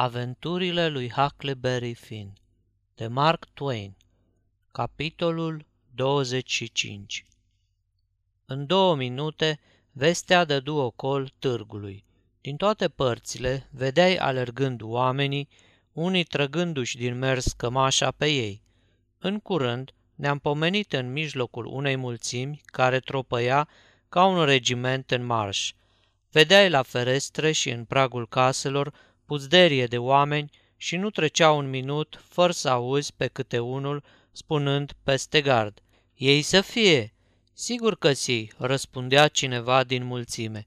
Aventurile lui Huckleberry Finn de Mark Twain Capitolul 25 În două minute, vestea dădu ocol târgului. Din toate părțile, vedeai alergând oamenii, unii trăgându-și din mers cămașa pe ei. În curând, ne-am pomenit în mijlocul unei mulțimi care tropăia ca un regiment în marș. Vedeai la ferestre și în pragul caselor puzderie de oameni și nu trecea un minut fără să auzi pe câte unul spunând peste gard. Ei să fie! Sigur că si, răspundea cineva din mulțime.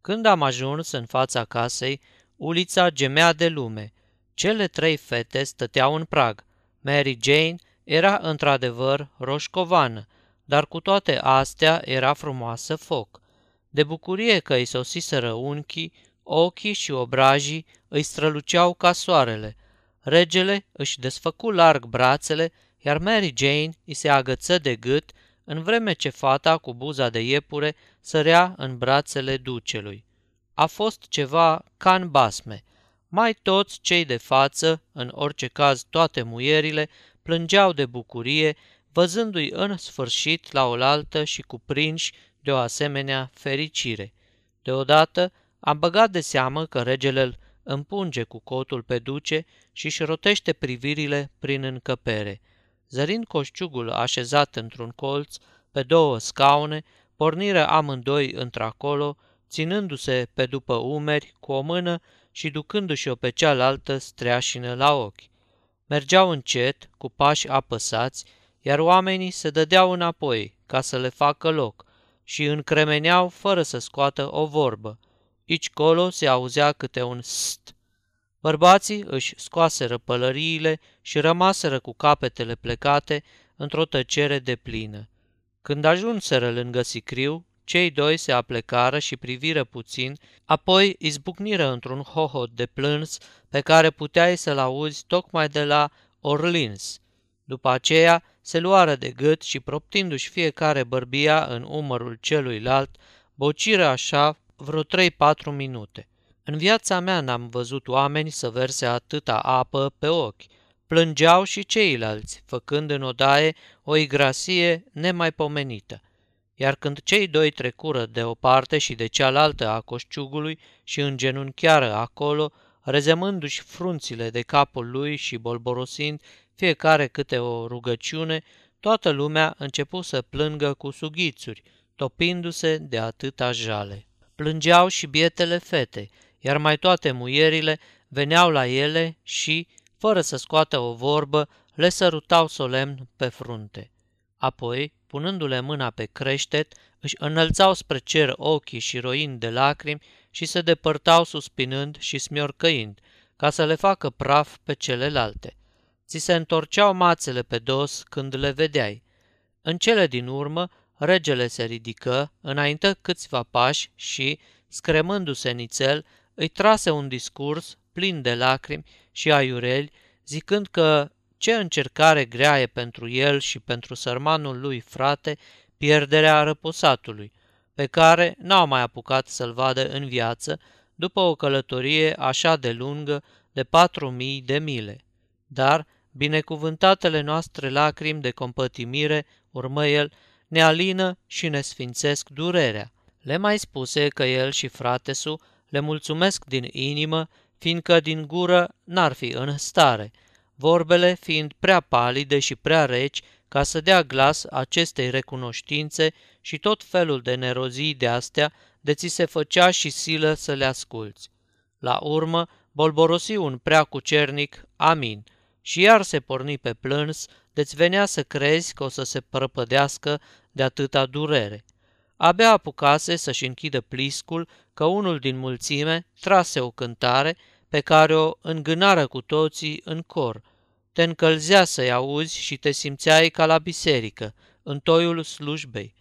Când am ajuns în fața casei, ulița gemea de lume. Cele trei fete stăteau în prag. Mary Jane era într-adevăr roșcovană, dar cu toate astea era frumoasă foc. De bucurie că îi sosiseră unchii, ochii și obrajii îi străluceau ca soarele. Regele își desfăcu larg brațele, iar Mary Jane îi se agăță de gât, în vreme ce fata cu buza de iepure sărea în brațele ducelui. A fost ceva ca în basme. Mai toți cei de față, în orice caz toate muierile, plângeau de bucurie, văzându-i în sfârșit la oaltă și cuprinși de o asemenea fericire. Deodată am băgat de seamă că regele îl împunge cu cotul pe duce și își rotește privirile prin încăpere. Zărind coșciugul așezat într-un colț, pe două scaune, porniră amândoi într-acolo, ținându-se pe după umeri cu o mână și ducându-și-o pe cealaltă streașină la ochi. Mergeau încet, cu pași apăsați, iar oamenii se dădeau înapoi ca să le facă loc și încremeneau fără să scoată o vorbă. Ici colo se auzea câte un st. Bărbații își scoaseră pălăriile și rămaseră cu capetele plecate într-o tăcere de plină. Când ajunseră lângă sicriu, cei doi se aplecară și priviră puțin, apoi izbucniră într-un hohot de plâns pe care puteai să-l auzi tocmai de la Orleans. După aceea se luară de gât și proptindu-și fiecare bărbia în umărul celuilalt, bociră așa vreo 3-4 minute. În viața mea n-am văzut oameni să verse atâta apă pe ochi. Plângeau și ceilalți, făcând în odaie o igrasie nemaipomenită. Iar când cei doi trecură de o parte și de cealaltă a coșciugului și îngenunchiară acolo, rezemându-și frunțile de capul lui și bolborosind fiecare câte o rugăciune, toată lumea începu să plângă cu sughițuri, topindu-se de atâta jale. Plângeau și bietele fete, iar mai toate muierile veneau la ele și, fără să scoată o vorbă, le sărutau solemn pe frunte. Apoi, punându-le mâna pe creștet, își înălțau spre cer ochii și roind de lacrimi și se depărtau suspinând și smiorcăind, ca să le facă praf pe celelalte. Ți se întorceau mațele pe dos când le vedeai. În cele din urmă, regele se ridică, înaintă câțiva pași și, scremându-se nițel, îi trase un discurs plin de lacrimi și aiureli, zicând că ce încercare grea e pentru el și pentru sărmanul lui frate pierderea răposatului, pe care n-au mai apucat să-l vadă în viață după o călătorie așa de lungă de patru mii de mile. Dar binecuvântatele noastre lacrimi de compătimire, urmă el, ne alină și ne sfințesc durerea. Le mai spuse că el și fratesu le mulțumesc din inimă, fiindcă din gură n-ar fi în stare, vorbele fiind prea palide și prea reci ca să dea glas acestei recunoștințe și tot felul de nerozii de astea de ți se făcea și silă să le asculți. La urmă, bolborosi un prea cucernic, amin, și iar se porni pe plâns, de-ți venea să crezi că o să se prăpădească de atâta durere. Abia apucase să-și închidă pliscul că unul din mulțime trase o cântare pe care o îngânară cu toții în cor. Te încălzea să-i auzi și te simțeai ca la biserică, în toiul slujbei.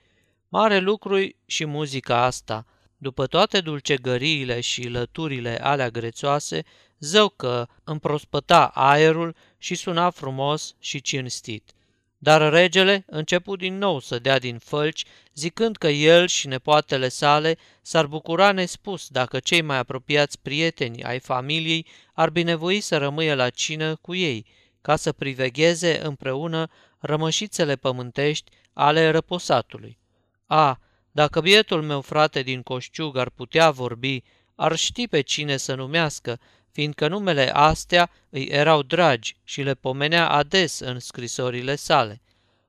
Mare lucru și muzica asta. După toate dulcegăriile și lăturile alea grețoase, zău că împrospăta aerul și suna frumos și cinstit. Dar regele început din nou să dea din fălci, zicând că el și nepoatele sale s-ar bucura nespus dacă cei mai apropiați prieteni ai familiei ar binevoi să rămâie la cină cu ei, ca să privegheze împreună rămășițele pământești ale răposatului. A, dacă bietul meu frate din Coșciug ar putea vorbi, ar ști pe cine să numească, fiindcă numele astea îi erau dragi și le pomenea ades în scrisorile sale.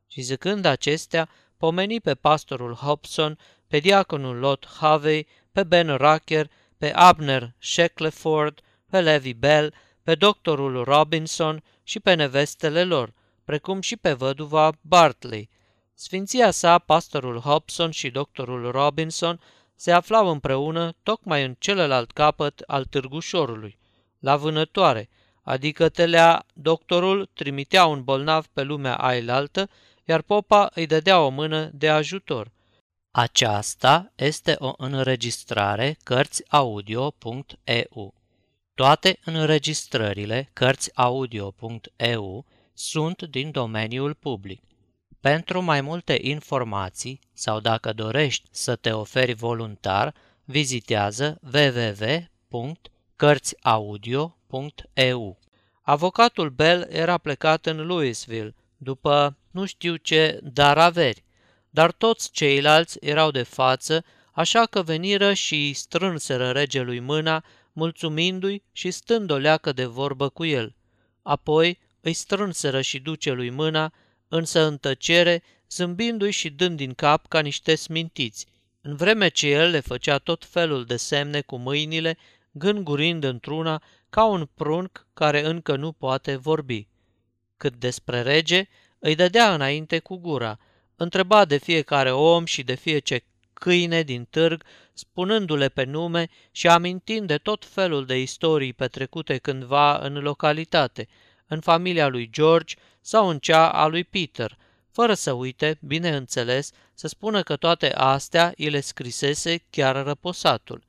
Și zicând acestea, pomeni pe pastorul Hobson, pe diaconul Lot Havey, pe Ben Racker, pe Abner Shackleford, pe Levi Bell, pe doctorul Robinson și pe nevestele lor, precum și pe văduva Bartley. Sfinția sa, pastorul Hobson și doctorul Robinson se aflau împreună tocmai în celălalt capăt al târgușorului, la vânătoare, adică telea doctorul trimitea un bolnav pe lumea ailaltă, iar popa îi dădea o mână de ajutor. Aceasta este o înregistrare Cărțiaudio.eu. Toate înregistrările Cărțiaudio.eu sunt din domeniul public. Pentru mai multe informații sau dacă dorești să te oferi voluntar, vizitează www.cărțiaudio.eu. Avocatul Bell era plecat în Louisville, după nu știu ce dar averi, dar toți ceilalți erau de față, așa că veniră și strânseră regelui mâna, mulțumindu-i și stând o leacă de vorbă cu el. Apoi îi strânseră și ducelui mâna, însă în tăcere, zâmbindu-i și dând din cap ca niște smintiți, în vreme ce el le făcea tot felul de semne cu mâinile, gângurind într-una ca un prunc care încă nu poate vorbi. Cât despre rege, îi dădea înainte cu gura, întreba de fiecare om și de fiecare câine din târg, spunându-le pe nume și amintind de tot felul de istorii petrecute cândva în localitate, în familia lui George sau în cea a lui Peter, fără să uite, bineînțeles, să spună că toate astea îi le scrisese chiar răposatul.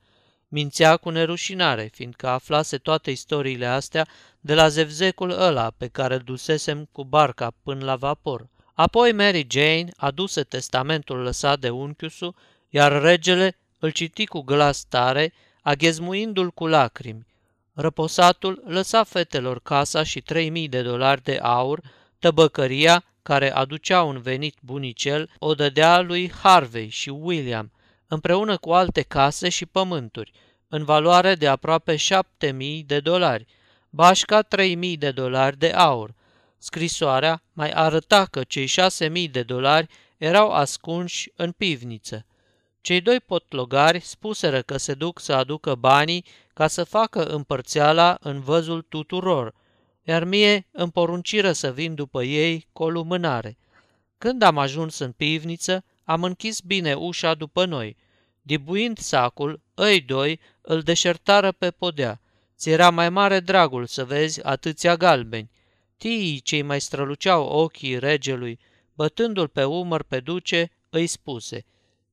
Mințea cu nerușinare, fiindcă aflase toate istoriile astea de la zevzecul ăla pe care îl dusesem cu barca până la vapor. Apoi Mary Jane aduse testamentul lăsat de unchiusul, iar regele îl citi cu glas tare, aghezmuindu-l cu lacrimi. Răposatul lăsa fetelor casa și 3000 de dolari de aur, tăbăcăria, care aducea un venit bunicel, o dădea lui Harvey și William, împreună cu alte case și pământuri, în valoare de aproape 7000 de dolari, bașca 3000 de dolari de aur. Scrisoarea mai arăta că cei 6000 de dolari erau ascunși în pivniță. Cei doi potlogari spuseră că se duc să aducă banii ca să facă împărțeala în văzul tuturor, iar mie îmi porunciră să vin după ei cu o lumânare. Când am ajuns în pivniță, am închis bine ușa după noi. Dibuind sacul, ei doi îl deșertară pe podea. Ți era mai mare dragul să vezi atâția galbeni. Tii cei mai străluceau ochii regelui, bătându-l pe umăr pe duce, îi spuse,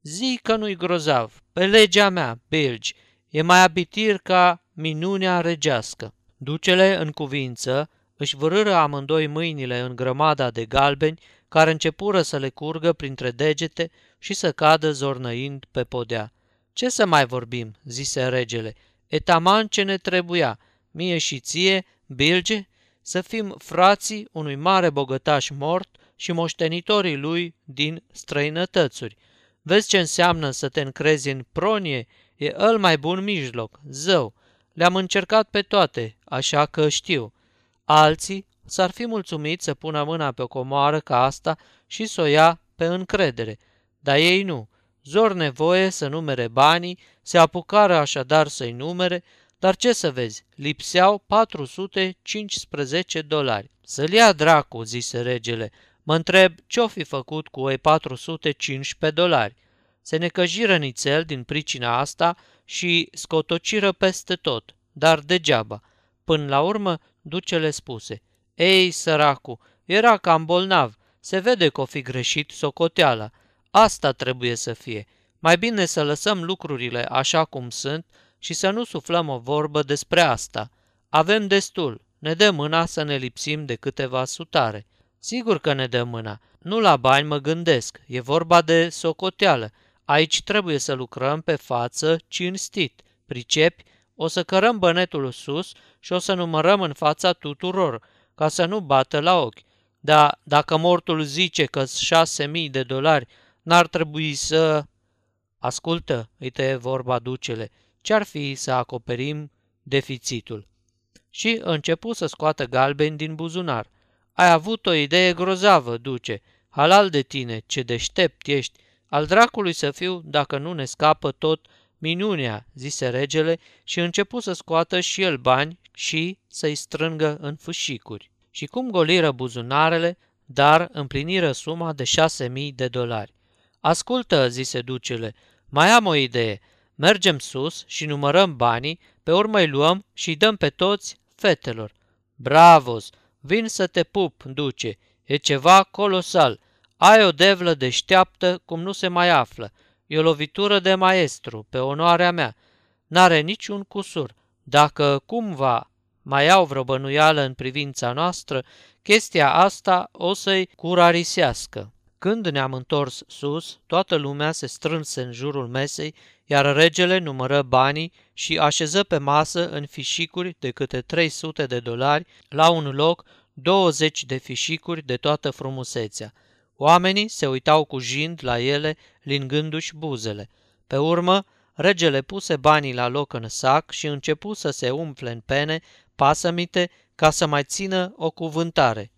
Zi că nu-i grozav, pe legea mea, belgi, e mai abitir ca minunea regească. Ducele în cuvință își vârâră amândoi mâinile în grămada de galbeni care începură să le curgă printre degete și să cadă zornăind pe podea. Ce să mai vorbim?" zise regele. Etaman ce ne trebuia, mie și ție, bilge, să fim frații unui mare bogătaș mort și moștenitorii lui din străinătățuri. Vezi ce înseamnă să te încrezi în pronie? E îl mai bun mijloc, zău. Le-am încercat pe toate, așa că știu. Alții s-ar fi mulțumit să pună mâna pe o comoară ca asta și să o ia pe încredere, dar ei nu. Zor nevoie să numere banii, se apucară așadar să-i numere, dar ce să vezi, lipseau 415 dolari. Să-l ia dracu, zise regele, mă întreb ce-o fi făcut cu ei 415 dolari. Se necăjiră nițel din pricina asta și scotociră peste tot, dar degeaba. Până la urmă, ducele spuse, Ei, săracu, era cam bolnav, se vede că o fi greșit socoteala. Asta trebuie să fie. Mai bine să lăsăm lucrurile așa cum sunt și să nu suflăm o vorbă despre asta. Avem destul, ne dă mâna să ne lipsim de câteva sutare. Sigur că ne dă mâna, nu la bani mă gândesc, e vorba de socoteală. Aici trebuie să lucrăm pe față cinstit. Pricepi? O să cărăm bănetul sus și o să numărăm în fața tuturor, ca să nu bată la ochi. Dar dacă mortul zice că șase mii de dolari, n-ar trebui să... Ascultă, îi tăie vorba ducele, ce-ar fi să acoperim deficitul? Și începu să scoată galbeni din buzunar. Ai avut o idee grozavă, duce. Halal de tine, ce deștept ești. Al dracului să fiu, dacă nu ne scapă tot minunea, zise regele și începu să scoată și el bani și să-i strângă în fâșicuri. Și cum goliră buzunarele, dar împliniră suma de șase mii de dolari. Ascultă, zise ducele, mai am o idee. Mergem sus și numărăm banii, pe urmă îi luăm și îi dăm pe toți fetelor. Bravos! Vin să te pup, duce. E ceva colosal. Ai o devlă deșteaptă cum nu se mai află. E o lovitură de maestru, pe onoarea mea. N-are niciun cusur. Dacă cumva mai au vreo bănuială în privința noastră, chestia asta o să-i curarisească. Când ne-am întors sus, toată lumea se strânse în jurul mesei, iar regele numără banii și așeză pe masă în fișicuri de câte 300 de dolari, la un loc 20 de fișicuri de toată frumusețea. Oamenii se uitau cu jind la ele, lingându-și buzele. Pe urmă, regele puse banii la loc în sac și începu să se umfle în pene, pasămite, ca să mai țină o cuvântare.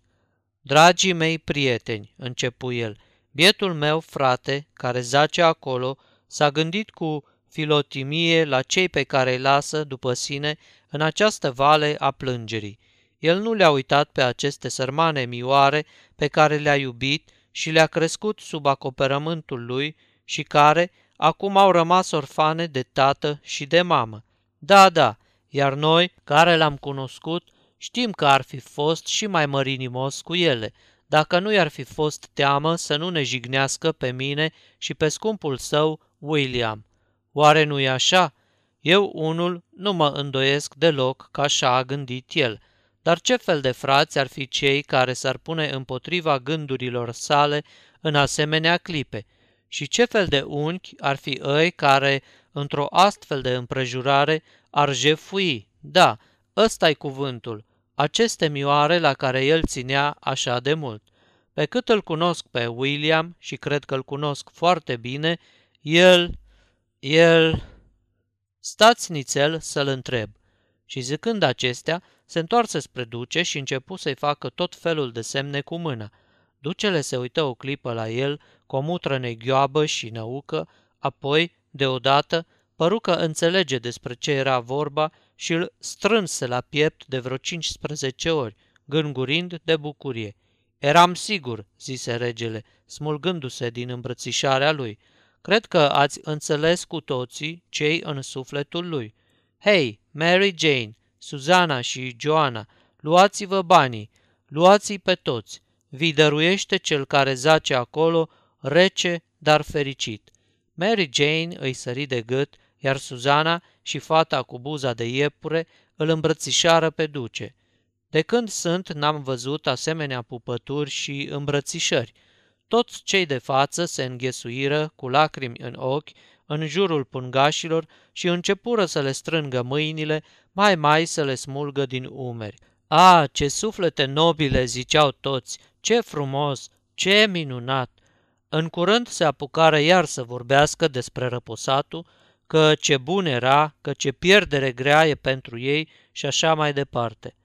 Dragii mei prieteni, începu el, bietul meu frate, care zace acolo, s-a gândit cu filotimie la cei pe care îi lasă după sine în această vale a plângerii. El nu le-a uitat pe aceste sărmane mioare pe care le-a iubit și le-a crescut sub acoperământul lui și care acum au rămas orfane de tată și de mamă. Da, da, iar noi, care l-am cunoscut, știm că ar fi fost și mai mărinimos cu ele, dacă nu i-ar fi fost teamă să nu ne jignească pe mine și pe scumpul său, William. Oare nu e așa? Eu, unul, nu mă îndoiesc deloc că așa a gândit el. Dar ce fel de frați ar fi cei care s-ar pune împotriva gândurilor sale în asemenea clipe? Și ce fel de unchi ar fi ei care, într-o astfel de împrejurare, ar jefui? Da, ăsta e cuvântul, aceste mioare la care el ținea așa de mult. Pe cât îl cunosc pe William și cred că îl cunosc foarte bine, el, el... Stați nițel să-l întreb. Și zicând acestea, se întoarse spre duce și începu să-i facă tot felul de semne cu mâna. Ducele se uită o clipă la el cu o mutră neghioabă și năucă, apoi, deodată, păru că înțelege despre ce era vorba și îl strânse la piept de vreo 15 ori, gângurind de bucurie. Eram sigur, zise regele, smulgându-se din îmbrățișarea lui. Cred că ați înțeles cu toții cei în sufletul lui. Hei, Mary Jane, Suzana și Joana, luați-vă banii, luați-i pe toți. Vi dăruiește cel care zace acolo, rece, dar fericit. Mary Jane îi sări de gât, iar Suzana și fata cu buza de iepure îl îmbrățișară pe duce. De când sunt, n-am văzut asemenea pupături și îmbrățișări. Toți cei de față se înghesuiră cu lacrimi în ochi în jurul pungașilor și începură să le strângă mâinile, mai mai să le smulgă din umeri. A, ce suflete nobile, ziceau toți, ce frumos, ce minunat! În curând se apucară iar să vorbească despre răposatul, că ce bun era, că ce pierdere grea e pentru ei și așa mai departe.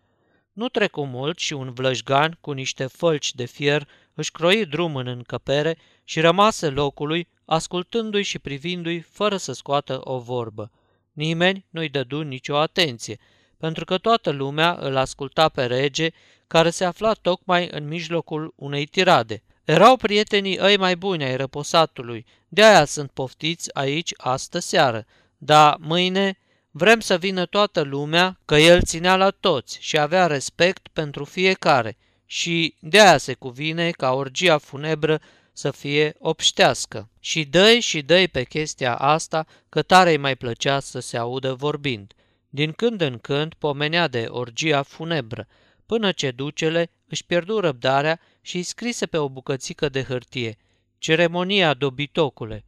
Nu trecu mult și un vlășgan cu niște fălci de fier își croi drum în încăpere și rămase locului, ascultându-i și privindu-i fără să scoată o vorbă. Nimeni nu-i dădu nicio atenție, pentru că toată lumea îl asculta pe rege, care se afla tocmai în mijlocul unei tirade. Erau prietenii ei mai buni ai răposatului, de aia sunt poftiți aici astă seară, dar mâine vrem să vină toată lumea, că el ținea la toți și avea respect pentru fiecare și de aia se cuvine ca orgia funebră să fie obștească. Și dă și dă pe chestia asta că tare mai plăcea să se audă vorbind. Din când în când pomenea de orgia funebră, până ce ducele își pierdu răbdarea și îi scrise pe o bucățică de hârtie, Ceremonia dobitocule.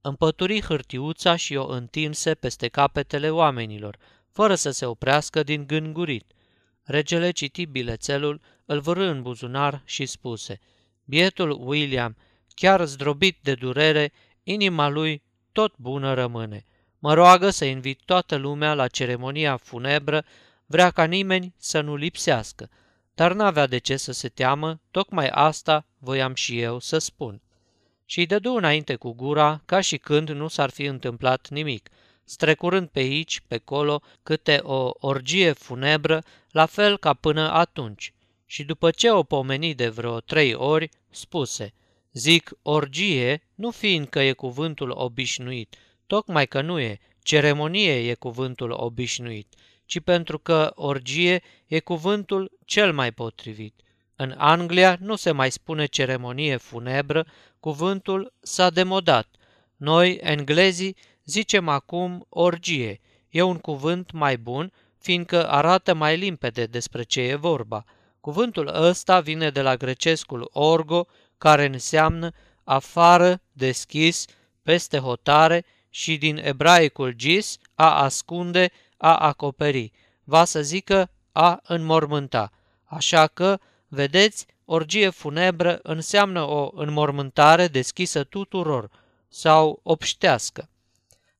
Împături hârtiuța și o întinse peste capetele oamenilor, fără să se oprească din gângurit. Regele citi bilețelul, îl vârâ în buzunar și spuse, Bietul William, chiar zdrobit de durere, inima lui tot bună rămâne. Mă roagă să invit toată lumea la ceremonia funebră, vrea ca nimeni să nu lipsească, dar n-avea de ce să se teamă, tocmai asta voiam și eu să spun. Și îi dădu înainte cu gura, ca și când nu s-ar fi întâmplat nimic, strecurând pe aici, pe colo, câte o orgie funebră, la fel ca până atunci. Și după ce o pomeni de vreo trei ori, spuse, zic orgie, nu fiindcă e cuvântul obișnuit, tocmai că nu e, ceremonie e cuvântul obișnuit, ci pentru că orgie e cuvântul cel mai potrivit. În Anglia nu se mai spune ceremonie funebră, cuvântul s-a demodat. Noi, englezii, zicem acum orgie. E un cuvânt mai bun, fiindcă arată mai limpede despre ce e vorba. Cuvântul ăsta vine de la grecescul orgo, care înseamnă afară, deschis, peste hotare și din ebraicul gis, a ascunde, a acoperi, va să zică a înmormânta. Așa că, vedeți, orgie funebră înseamnă o înmormântare deschisă tuturor sau obștească.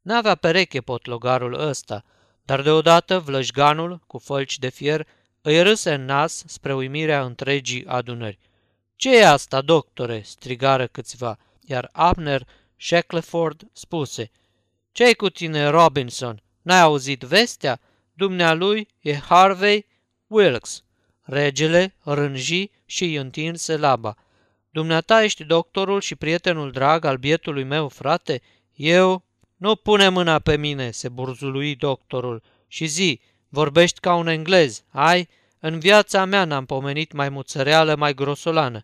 N-avea pereche potlogarul ăsta, dar deodată vlășganul, cu fălci de fier, îi râse în nas spre uimirea întregii adunări. Ce e asta, doctore?" strigară câțiva, iar Abner Shackleford spuse, Ce-i cu tine, Robinson? N-ai auzit vestea? Dumnealui e Harvey Wilkes." Regele rânji și îi întinse laba. Dumneata ești doctorul și prietenul drag al bietului meu frate? Eu? Nu pune mâna pe mine, se burzului doctorul. Și zi, vorbești ca un englez, ai? În viața mea n-am pomenit mai muțăreală, mai grosolană.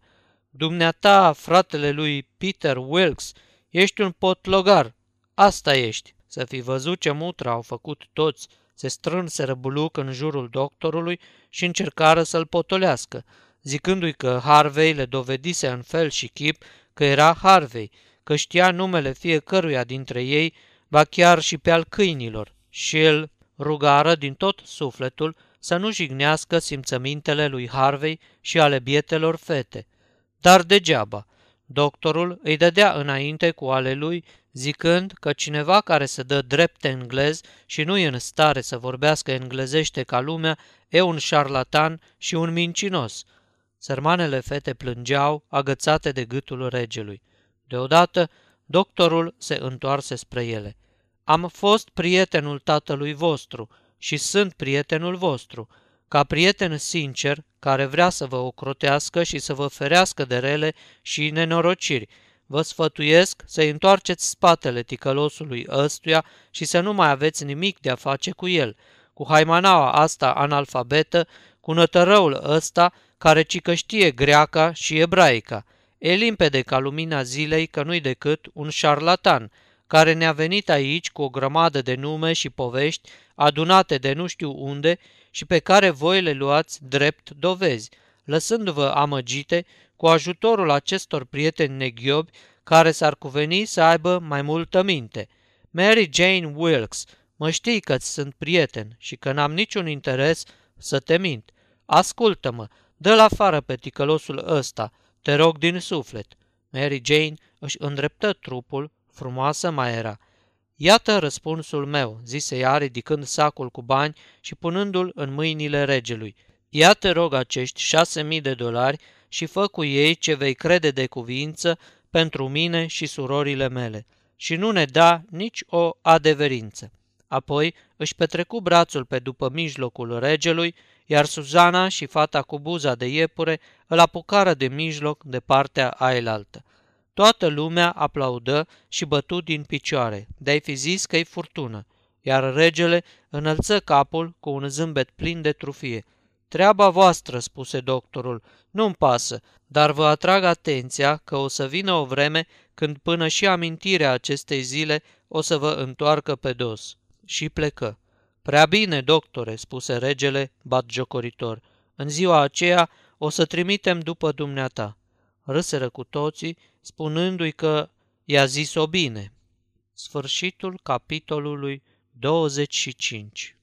Dumneata, fratele lui Peter Wilkes, ești un potlogar. Asta ești. Să fi văzut ce mutra au făcut toți. Se strânseră buluc în jurul doctorului și încercară să-l potolească, zicându-i că Harvey le dovedise în fel și chip că era Harvey, că știa numele fiecăruia dintre ei, ba chiar și pe al câinilor, și el rugară din tot sufletul să nu jignească simțămintele lui Harvey și ale bietelor fete. Dar degeaba. Doctorul îi dădea înainte cu ale lui, zicând că cineva care se dă drept englez și nu e în stare să vorbească englezește ca lumea, e un șarlatan și un mincinos. Sărmanele fete plângeau, agățate de gâtul regelui. Deodată, doctorul se întoarse spre ele. Am fost prietenul tatălui vostru și sunt prietenul vostru. Ca prieten sincer, care vrea să vă ocrotească și să vă ferească de rele și nenorociri, vă sfătuiesc să-i întoarceți spatele ticălosului ăstuia și să nu mai aveți nimic de a face cu el, cu haimanaua asta analfabetă, cu nătărăul ăsta care cică știe greaca și ebraica. E limpede ca lumina zilei că nu-i decât un șarlatan, care ne-a venit aici cu o grămadă de nume și povești adunate de nu știu unde și pe care voi le luați drept dovezi, lăsându-vă amăgite cu ajutorul acestor prieteni neghiobi care s-ar cuveni să aibă mai multă minte. Mary Jane Wilkes, mă știi că sunt prieten și că n-am niciun interes să te mint. Ascultă-mă, dă-l afară pe ticălosul ăsta, te rog din suflet. Mary Jane își îndreptă trupul, frumoasă mai era. Iată răspunsul meu, zise ea ridicând sacul cu bani și punându-l în mâinile regelui. Iată rog acești șase mii de dolari și fă cu ei ce vei crede de cuvință pentru mine și surorile mele. Și nu ne da nici o adeverință. Apoi își petrecu brațul pe după mijlocul regelui, iar Suzana și fata cu buza de iepure îl apucară de mijloc de partea ailaltă. Toată lumea aplaudă și bătu din picioare, de-ai fi zis că-i furtună, iar regele înălță capul cu un zâmbet plin de trufie. Treaba voastră, spuse doctorul, nu-mi pasă, dar vă atrag atenția că o să vină o vreme când până și amintirea acestei zile o să vă întoarcă pe dos. Și plecă. Prea bine, doctore, spuse regele, batjocoritor. În ziua aceea o să trimitem după dumneata. Râseră cu toții, spunându-i că i-a zis-o bine. Sfârșitul capitolului 25